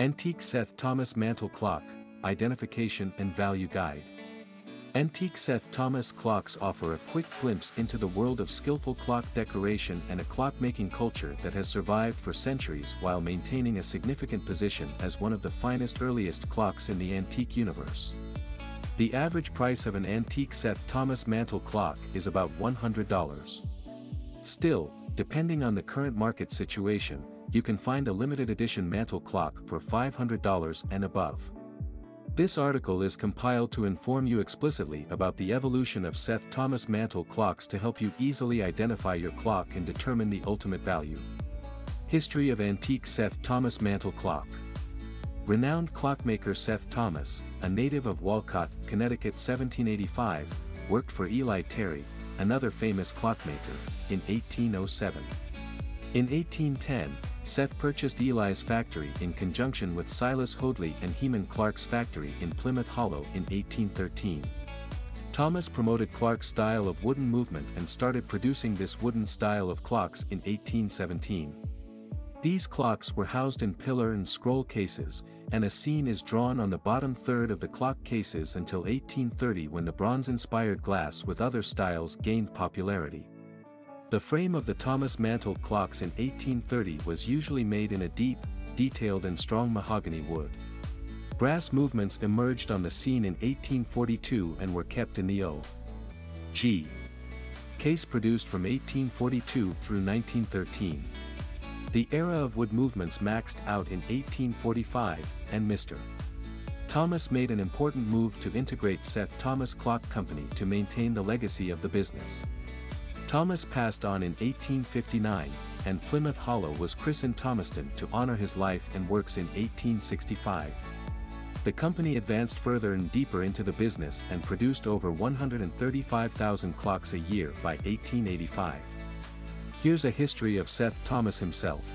Antique Seth Thomas Mantle Clock, Identification and Value Guide. Antique Seth Thomas clocks offer a quick glimpse into the world of skillful clock decoration and a clock-making culture that has survived for centuries while maintaining a significant position as one of the finest earliest clocks in the antique universe. The average price of an antique Seth Thomas mantle clock is about $100. Still, depending on the current market situation, you can find a limited edition mantle clock for $500 and above. This article is compiled to inform you explicitly about the evolution of Seth Thomas mantle clocks to help you easily identify your clock and determine the ultimate value. History of Antique Seth Thomas Mantle Clock Renowned clockmaker Seth Thomas, a native of Wolcott, Connecticut 1785, worked for Eli Terry, another famous clockmaker, in 1807. In 1810, Seth purchased Eli's factory in conjunction with Silas Hoadley and Heman Clark's factory in Plymouth Hollow in 1813. Thomas promoted Clark's style of wooden movement and started producing this wooden style of clocks in 1817. These clocks were housed in pillar and scroll cases, and a scene is drawn on the bottom third of the clock cases until 1830 when the bronze-inspired glass with other styles gained popularity. The frame of the Thomas mantle clocks in 1830 was usually made in a deep, detailed and strong mahogany wood. Brass movements emerged on the scene in 1842 and were kept in the O. G. Case produced from 1842 through 1913. The era of wood movements maxed out in 1845, and Mr. Thomas made an important move to integrate Seth Thomas Clock Company to maintain the legacy of the business. Thomas passed on in 1859, and Plymouth Hollow was christened Thomaston to honor his life and works in 1865. The company advanced further and deeper into the business and produced over 135,000 clocks a year by 1885. Here's a history of Seth Thomas himself.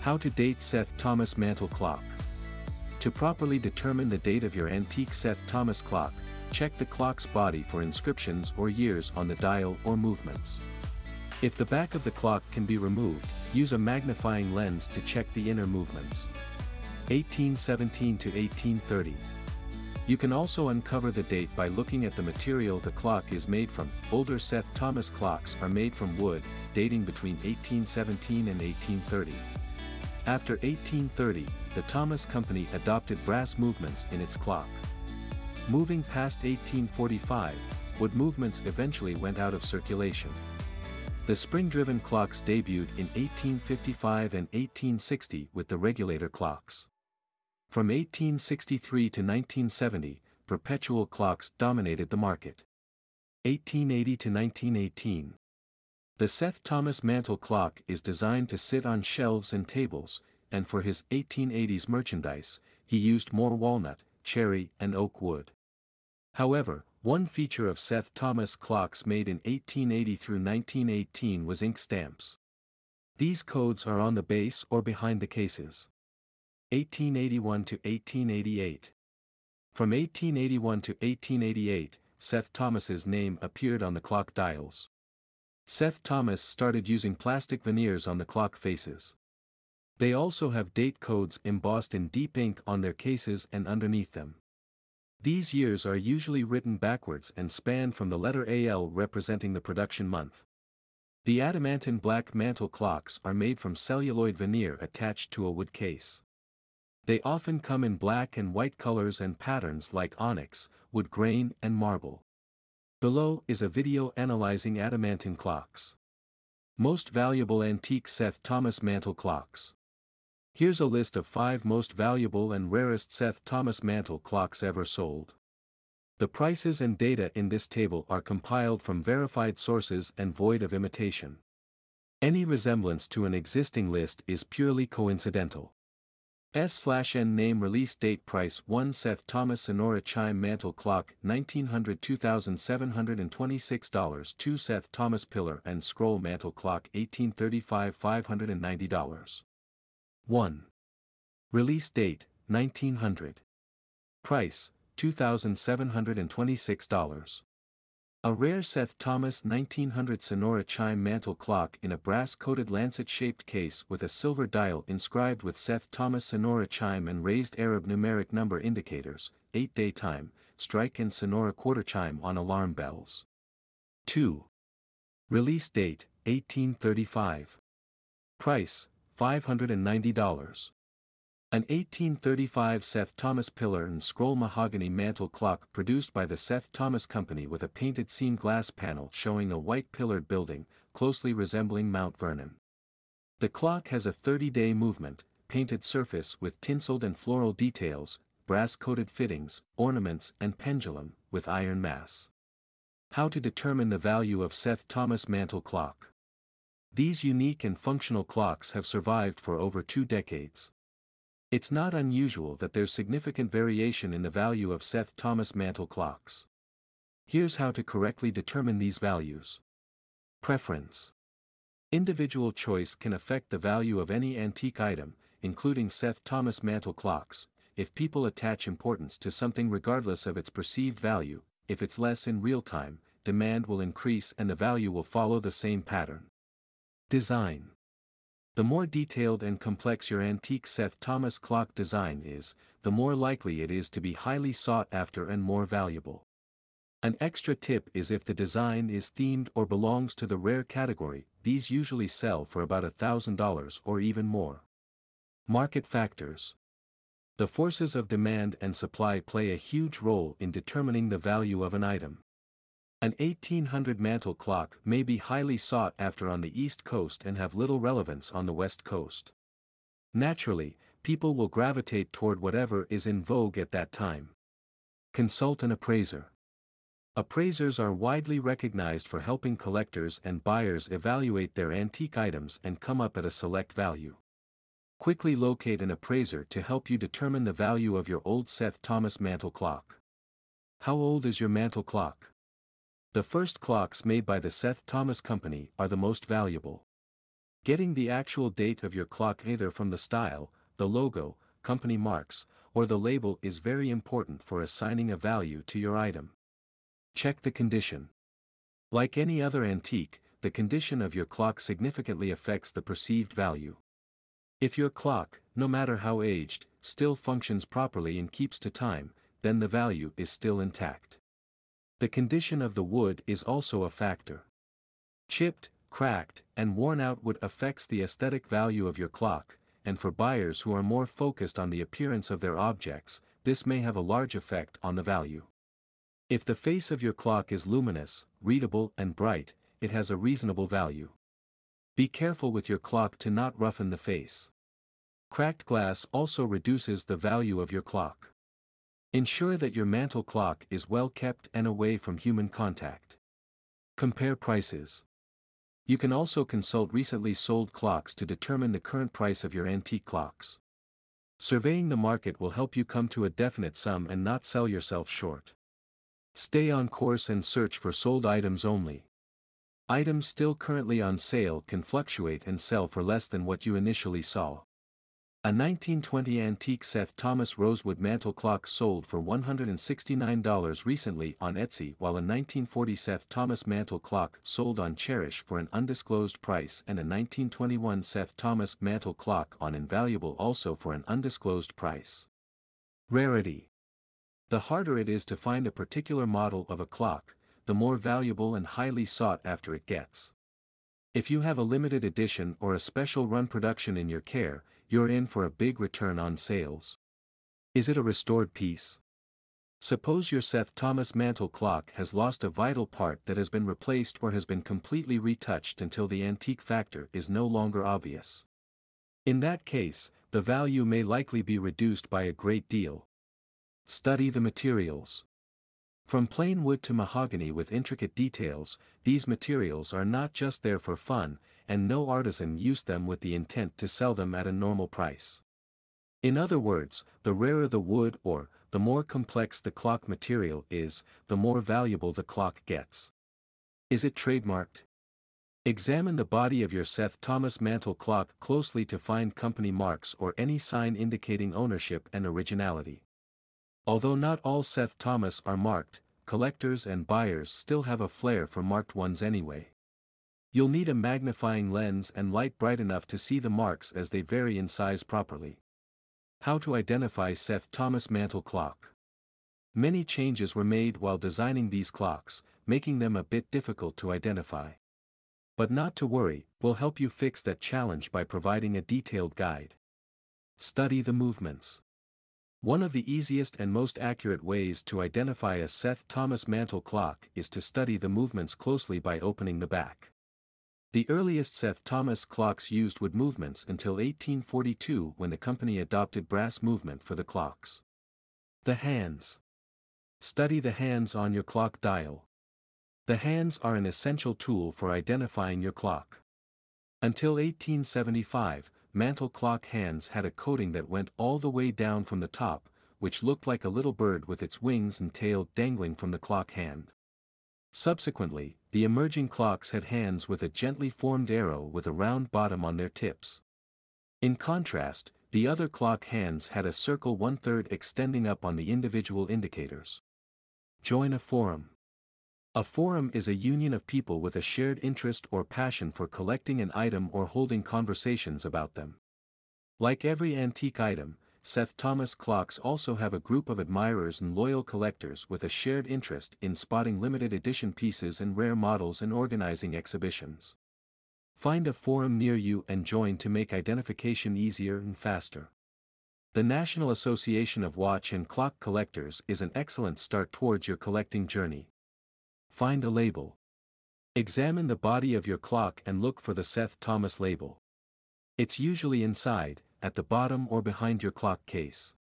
How to date Seth Thomas mantle clock. To properly determine the date of your antique Seth Thomas clock, check the clock's body for inscriptions or years on the dial or movements. If the back of the clock can be removed, use a magnifying lens to check the inner movements. 1817 to 1830. You can also uncover the date by looking at the material the clock is made from. Older Seth Thomas clocks are made from wood, dating between 1817 and 1830. After 1830, the Thomas Company adopted brass movements in its clock. Moving past 1845, wood movements eventually went out of circulation. The spring-driven clocks debuted in 1855 and 1860 with the regulator clocks. From 1863 to 1970, perpetual clocks dominated the market. 1880 to 1918. The Seth Thomas mantle clock is designed to sit on shelves and tables, and for his 1880s merchandise, he used more walnut, cherry and oak wood. However, one feature of Seth Thomas clocks made in 1880 through 1918 was ink stamps. These codes are on the base or behind the cases. 1881 to 1888. From 1881 to 1888, Seth Thomas's name appeared on the clock dials. Seth Thomas started using plastic veneers on the clock faces. They also have date codes embossed in deep ink on their cases and underneath them. These years are usually written backwards and span from the letter AL representing the production month. The adamantine black mantle clocks are made from celluloid veneer attached to a wood case. They often come in black and white colors and patterns like onyx, wood grain and marble. Below is a video analyzing adamantine clocks. Most valuable antique Seth Thomas mantle clocks. Here's a list of 5 most valuable and rarest Seth Thomas mantle clocks ever sold. The prices and data in this table are compiled from verified sources and void of imitation. Any resemblance to an existing list is purely coincidental. S/N name release date price 1 Seth Thomas Sonora Chime Mantle Clock 1900 $2,726 2 Seth Thomas Pillar and Scroll Mantle Clock 1835 $590 1. Release date, 1900. Price, $2,726. A rare Seth Thomas 1900 Sonora chime mantle clock in a brass-coated lancet-shaped case with a silver dial inscribed with Seth Thomas Sonora chime and raised Arab numeric number indicators, 8-day time, strike and Sonora quarter chime on alarm bells. 2. Release date, 1835. Price, $590. An 1835 Seth Thomas pillar and scroll mahogany mantle clock produced by the Seth Thomas Company with a painted seam glass panel showing a white pillared building, closely resembling Mount Vernon. The clock has a 30-day movement, painted surface with tinseled and floral details, brass-coated fittings, ornaments and pendulum, with iron mass. How to determine the value of Seth Thomas mantle clock. These unique and functional clocks have survived for over two decades. It's not unusual that there's significant variation in the value of Seth Thomas mantle clocks. Here's how to correctly determine these values. Preference. Individual choice can affect the value of any antique item, including Seth Thomas mantle clocks, if people attach importance to something regardless of its perceived value, if it's less in real time, demand will increase and the value will follow the same pattern. Design. The more detailed and complex your antique Seth Thomas clock design is, the more likely it is to be highly sought after and more valuable. An extra tip is if the design is themed or belongs to the rare category, these usually sell for about $1,000 or even more. Market factors. The forces of demand and supply play a huge role in determining the value of an item. An 1800 mantle clock may be highly sought after on the East Coast and have little relevance on the West Coast. Naturally, people will gravitate toward whatever is in vogue at that time. Consult an appraiser. Appraisers are widely recognized for helping collectors and buyers evaluate their antique items and come up at a select value. Quickly locate an appraiser to help you determine the value of your old Seth Thomas mantle clock. How old is your mantle clock? The first clocks made by the Seth Thomas Company are the most valuable. Getting the actual date of your clock either from the style, the logo, company marks, or the label is very important for assigning a value to your item. Check the condition. Like any other antique, the condition of your clock significantly affects the perceived value. If your clock, no matter how aged, still functions properly and keeps to time, then the value is still intact. The condition of the wood is also a factor. Chipped, cracked, and worn out wood affects the aesthetic value of your clock, and for buyers who are more focused on the appearance of their objects, this may have a large effect on the value. If the face of your clock is luminous, readable and bright, it has a reasonable value. Be careful with your clock to not roughen the face. Cracked glass also reduces the value of your clock. Ensure that your mantle clock is well kept and away from human contact. Compare prices. You can also consult recently sold clocks to determine the current price of your antique clocks. Surveying the market will help you come to a definite sum and not sell yourself short. Stay on course and search for sold items only. Items still currently on sale can fluctuate and sell for less than what you initially saw. A 1920 antique Seth Thomas rosewood mantle clock sold for $169 recently on Etsy while a 1940 Seth Thomas mantle clock sold on Chairish for an undisclosed price and a 1921 Seth Thomas mantle clock on Invaluable also for an undisclosed price. Rarity. The harder it is to find a particular model of a clock, the more valuable and highly sought after it gets. If you have a limited edition or a special run production in your care, you're in for a big return on sales. Is it a restored piece? Suppose your Seth Thomas mantle clock has lost a vital part that has been replaced or has been completely retouched until the antique factor is no longer obvious. In that case, the value may likely be reduced by a great deal. Study the materials. From plain wood to mahogany with intricate details, these materials are not just there for fun, and no artisan used them with the intent to sell them at a normal price. In other words, the rarer the wood or, the more complex the clock material is, the more valuable the clock gets. Is it trademarked? Examine the body of your Seth Thomas mantle clock closely to find company marks or any sign indicating ownership and originality. Although not all Seth Thomas are marked, collectors and buyers still have a flair for marked ones anyway. You'll need a magnifying lens and light bright enough to see the marks as they vary in size properly. How to identify Seth Thomas mantle clock. Many changes were made while designing these clocks, making them a bit difficult to identify. But not to worry, we'll help you fix that challenge by providing a detailed guide. Study the movements. One of the easiest and most accurate ways to identify a Seth Thomas mantle clock is to study the movements closely by opening the back. The earliest Seth Thomas clocks used wood movements until 1842 when the company adopted brass movement for the clocks. The hands. Study the hands on your clock dial. The hands are an essential tool for identifying your clock. Until 1875, mantle clock hands had a coating that went all the way down from the top, which looked like a little bird with its wings and tail dangling from the clock hand. Subsequently, the emerging clocks had hands with a gently formed arrow with a round bottom on their tips. In contrast, the other clock hands had a circle one-third extending up on the individual indicators. Join a forum. A forum is a union of people with a shared interest or passion for collecting an item or holding conversations about them. Like every antique item, Seth Thomas clocks also have a group of admirers and loyal collectors with a shared interest in spotting limited edition pieces and rare models and organizing exhibitions. Find a forum near you and join to make identification easier and faster. The National Association of Watch and Clock Collectors is an excellent start towards your collecting journey. Find a label. Examine the body of your clock and look for the Seth Thomas label. It's usually inside, at the bottom or behind your clock case.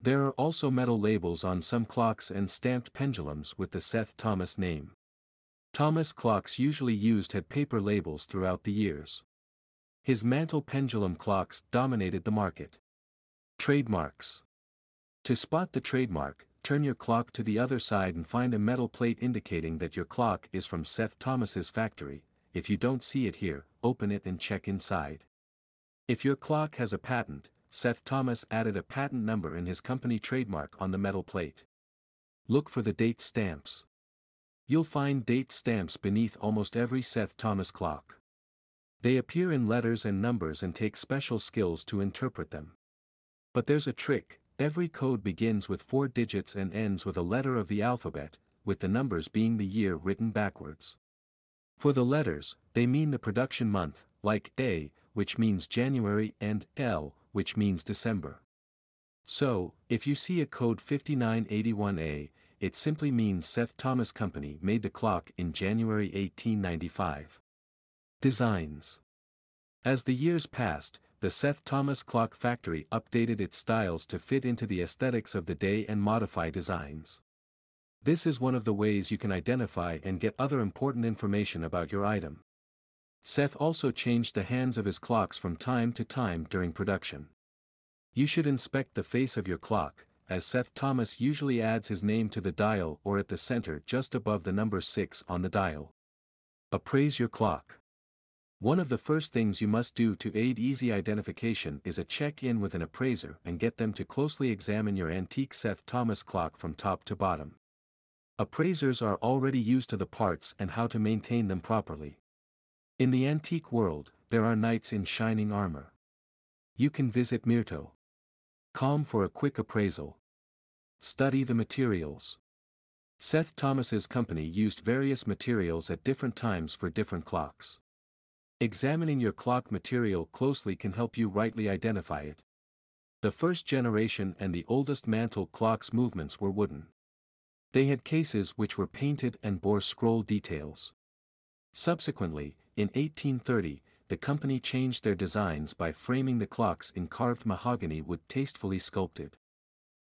There are also metal labels on some clocks and stamped pendulums with the Seth Thomas name. Thomas clocks usually used had paper labels throughout the years. His mantle pendulum clocks dominated the market. Trademarks. To spot the trademark, turn your clock to the other side and find a metal plate indicating that your clock is from Seth Thomas's factory, if you don't see it here, open it and check inside. If your clock has a patent, Seth Thomas added a patent number in his company trademark on the metal plate. Look for the date stamps. You'll find date stamps beneath almost every Seth Thomas clock. They appear in letters and numbers and take special skills to interpret them. But there's a trick, Every code begins with four digits and ends with a letter of the alphabet, with the numbers being the year written backwards. For the letters, they mean the production month, like A, which means January and L, which means December. So, if you see a code 5981A, it simply means Seth Thomas Company made the clock in January 1895. Designs As the years passed, the Seth Thomas Clock Factory updated its styles to fit into the aesthetics of the day and modify designs. This is one of the ways you can identify and get other important information about your item. Seth also changed the hands of his clocks from time to time during production. You should inspect the face of your clock, as Seth Thomas usually adds his name to the dial or at the center just above the number 6 on the dial. Appraise your clock. One of the first things you must do to aid easy identification is a check-in with an appraiser and get them to closely examine your antique Seth Thomas clock from top to bottom. Appraisers are already used to the parts and how to maintain them properly. In the antique world, there are knights in shining armor. You can visit Mearto. Com for a quick appraisal. Study the materials. Seth Thomas's company used various materials at different times for different clocks. Examining your clock material closely can help you rightly identify it. The first generation and the oldest mantle clock's movements were wooden. They had cases which were painted and bore scroll details. Subsequently, in 1830, the company changed their designs by framing the clocks in carved mahogany wood tastefully sculpted.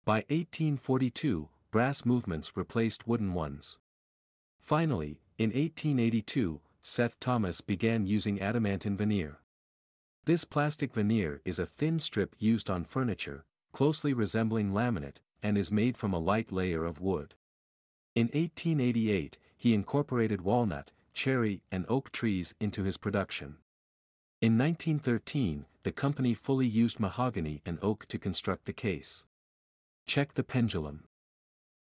By 1842, brass movements replaced wooden ones. Finally, in 1882, Seth Thomas began using adamantine veneer. This plastic veneer is a thin strip used on furniture, closely resembling laminate, and is made from a light layer of wood. In 1888, he incorporated walnut, cherry, and oak trees into his production. In 1913, the company fully used mahogany and oak to construct the case. Check the pendulum.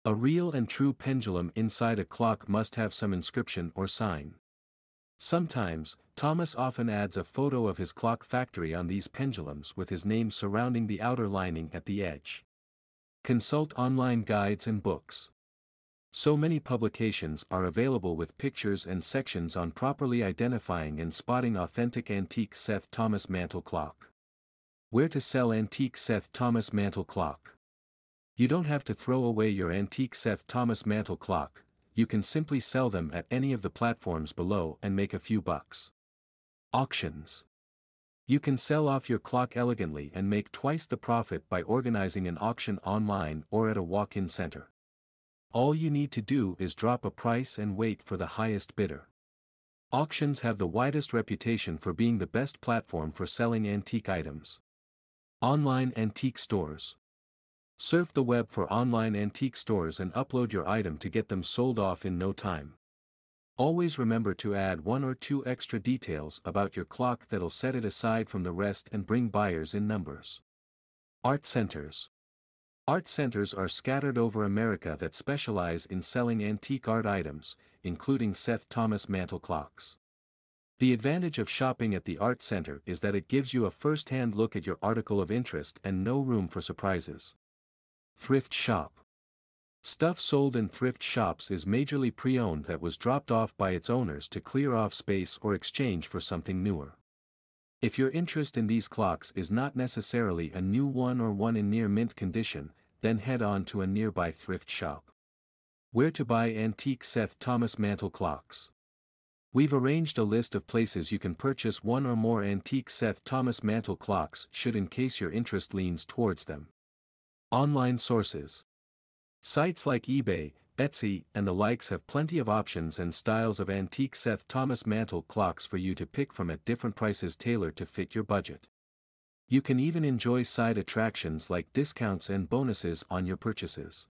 A real and true pendulum inside a clock must have some inscription or sign. Sometimes, Thomas often adds a photo of his clock factory on these pendulums with his name surrounding the outer lining at the edge. Consult online guides and books. So many publications are available with pictures and sections on properly identifying and spotting authentic antique Seth Thomas mantle clock. Where to sell antique Seth Thomas mantle clock. You don't have to throw away your antique Seth Thomas mantle clock, you can simply sell them at any of the platforms below and make a few bucks. Auctions. You can sell off your clock elegantly and make twice the profit by organizing an auction online or at a walk-in center. All you need to do is drop a price and wait for the highest bidder. Auctions have the widest reputation for being the best platform for selling antique items. Online Antique Stores Surf the web for online antique stores and upload your item to get them sold off in no time. Always remember to add one or two extra details about your clock that'll set it aside from the rest and bring buyers in numbers. Art Centers Art centers are scattered over America that specialize in selling antique art items, including Seth Thomas mantle clocks. The advantage of shopping at the art center is that it gives you a first-hand look at your article of interest and no room for surprises. Thrift Shop Stuff sold in thrift shops is majorly pre-owned that was dropped off by its owners to clear off space or exchange for something newer. If your interest in these clocks is not necessarily a new one or one in near mint condition, then head on to a nearby thrift shop. Where to buy antique Seth Thomas mantle clocks. We've arranged a list of places you can purchase one or more antique Seth Thomas mantle clocks should in case your interest leans towards them. Online sources. Sites like eBay, Etsy, and the likes have plenty of options and styles of antique Seth Thomas mantle clocks for you to pick from at different prices tailored to fit your budget. You can even enjoy side attractions like discounts and bonuses on your purchases.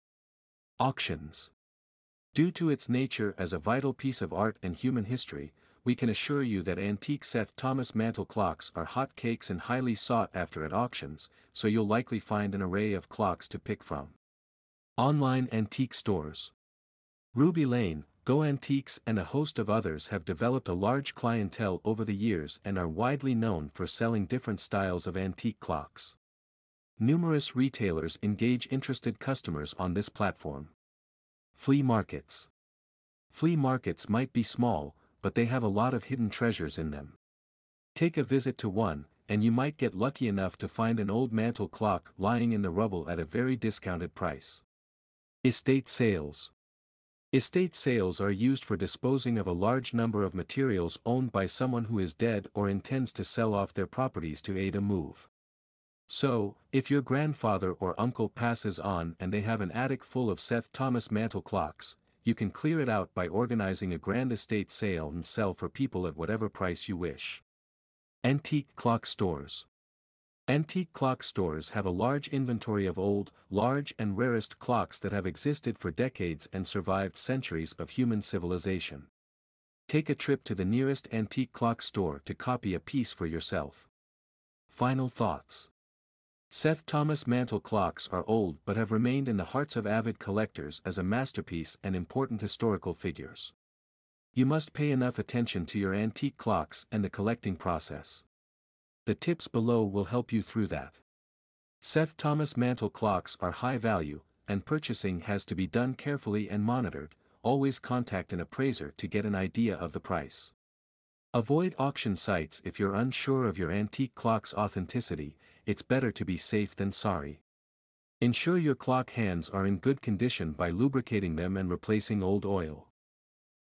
Auctions. Due to its nature as a vital piece of art and human history, we can assure you that antique Seth Thomas mantle clocks are hot cakes and highly sought after at auctions, so you'll likely find an array of clocks to pick from. Online Antique Stores Ruby Lane, Go Antiques and a host of others have developed a large clientele over the years and are widely known for selling different styles of antique clocks. Numerous retailers engage interested customers on this platform. Flea markets. Flea markets might be small, but they have a lot of hidden treasures in them. Take a visit to one, and you might get lucky enough to find an old mantle clock lying in the rubble at a very discounted price. Estate sales. Estate sales are used for disposing of a large number of materials owned by someone who is dead or intends to sell off their properties to aid a move. So, if your grandfather or uncle passes on and they have an attic full of Seth Thomas mantle clocks, you can clear it out by organizing a grand estate sale and sell for people at whatever price you wish. Antique Clock Stores Antique clock stores have a large inventory of old, large and rarest clocks that have existed for decades and survived centuries of human civilization. Take a trip to the nearest antique clock store to copy a piece for yourself. Final thoughts Seth Thomas mantle clocks are old but have remained in the hearts of avid collectors as a masterpiece and important historical figures. You must pay enough attention to your antique clocks and the collecting process. The tips below will help you through that. Seth Thomas mantle clocks are high value, and purchasing has to be done carefully and monitored, always contact an appraiser to get an idea of the price. Avoid auction sites if you're unsure of your antique clock's authenticity, it's better to be safe than sorry. Ensure your clock hands are in good condition by lubricating them and replacing old oil.